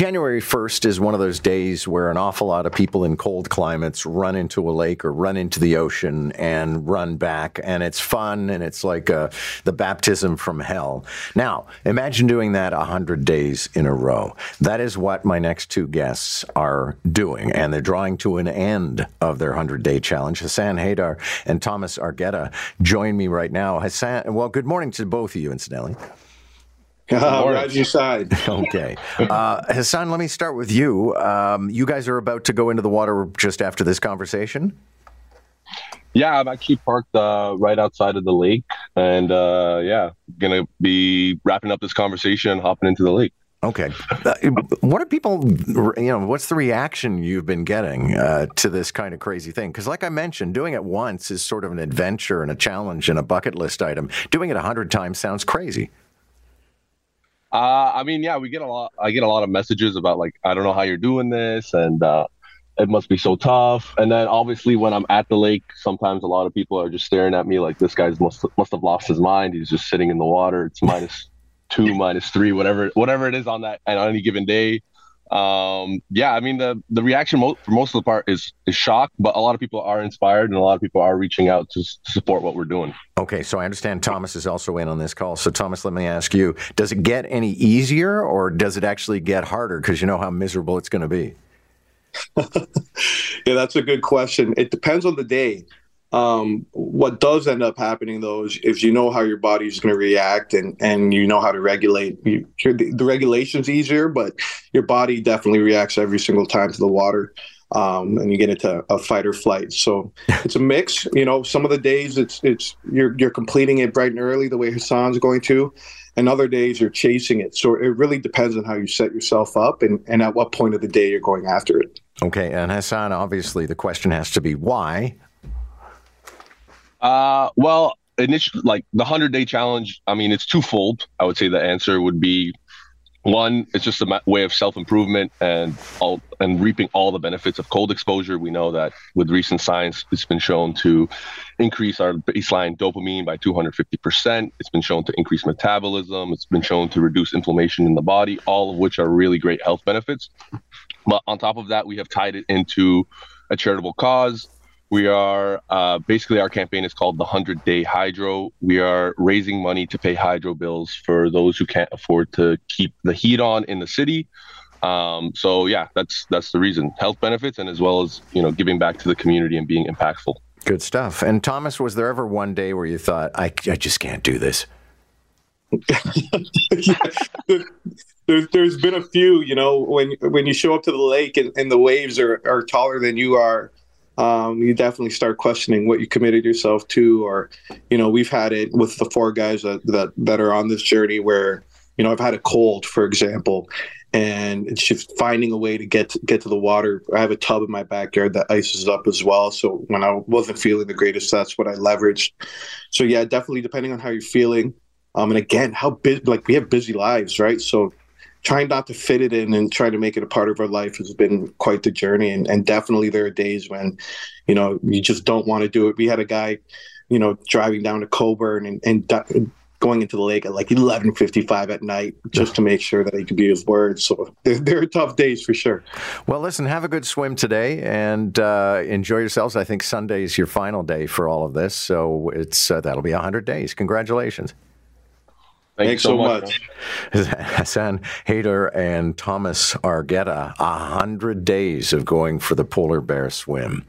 January 1st is one of those days where an awful lot of people in cold climates run into a lake or run into the ocean and run back. And it's fun and it's like uh, the baptism from hell. Now, imagine doing that 100 days in a row. That is what my next two guests are doing. And they're drawing to an end of their 100 day challenge. Hassan Haidar and Thomas Argueta join me right now. Hassan, well, good morning to both of you, incidentally. Uh, right your side. okay. Uh, Hassan, let me start with you. Um, you guys are about to go into the water just after this conversation? Yeah, I'm actually parked uh, right outside of the lake. And uh, yeah, going to be wrapping up this conversation and hopping into the lake. Okay. Uh, what are people, you know, what's the reaction you've been getting uh, to this kind of crazy thing? Because, like I mentioned, doing it once is sort of an adventure and a challenge and a bucket list item. Doing it a hundred times sounds crazy. Uh, I mean, yeah, we get a lot. I get a lot of messages about like, I don't know how you're doing this, and uh, it must be so tough. And then obviously, when I'm at the lake, sometimes a lot of people are just staring at me like this guy's must must have lost his mind. He's just sitting in the water. It's minus two, minus three, whatever whatever it is on that and on any given day um, yeah, I mean the the reaction mo- for most of the part is is shock, but a lot of people are inspired and a lot of people are reaching out to, to support what we're doing. Okay, so I understand Thomas is also in on this call. So Thomas, let me ask you: Does it get any easier, or does it actually get harder? Because you know how miserable it's going to be. yeah, that's a good question. It depends on the day. Um, what does end up happening though is if you know how your body is going to react and and you know how to regulate, you, the, the regulation's easier, but your body definitely reacts every single time to the water. Um, and you get into a fight or flight. So it's a mix. You know, some of the days it's it's you're you're completing it bright and early the way Hassan's going to, and other days you're chasing it. So it really depends on how you set yourself up and and at what point of the day you're going after it. Okay, and Hassan, obviously the question has to be why. Uh, well, initially, like the hundred day challenge. I mean, it's twofold. I would say the answer would be one. It's just a way of self improvement and all and reaping all the benefits of cold exposure. We know that with recent science, it's been shown to increase our baseline dopamine by 250%. It's been shown to increase metabolism. It's been shown to reduce inflammation in the body, all of which are really great health benefits. But on top of that, we have tied it into a charitable cause we are uh, basically our campaign is called the 100 Day Hydro. We are raising money to pay hydro bills for those who can't afford to keep the heat on in the city. Um, so yeah, that's that's the reason. Health benefits and as well as you know giving back to the community and being impactful. Good stuff. And Thomas, was there ever one day where you thought, I, I just can't do this? there, has been a few, you know, when when you show up to the lake and, and the waves are, are taller than you are, um, you definitely start questioning what you committed yourself to. Or, you know, we've had it with the four guys that, that, that are on this journey where, you know, I've had a cold, for example, and it's just finding a way to get to, get to the water. I have a tub in my backyard that ices up as well. So when I wasn't feeling the greatest, that's what I leveraged. So yeah, definitely depending on how you're feeling. Um, and again, how busy, like we have busy lives, right? So trying not to fit it in and trying to make it a part of our life has been quite the journey. And, and definitely there are days when, you know, you just don't want to do it. We had a guy, you know, driving down to Cobourg and, and going into the lake at like 11.55 at night just to make sure that he could be his words. So there, there, are tough days for sure. Well, listen, have a good swim today and uh, enjoy yourselves. I think Sunday is your final day for all of this. So it's uh, that'll be 100 days. Congratulations. Thanks, so much. much. Hassan Haidar and Thomas Argueta, a hundred days of going for the polar bear swim.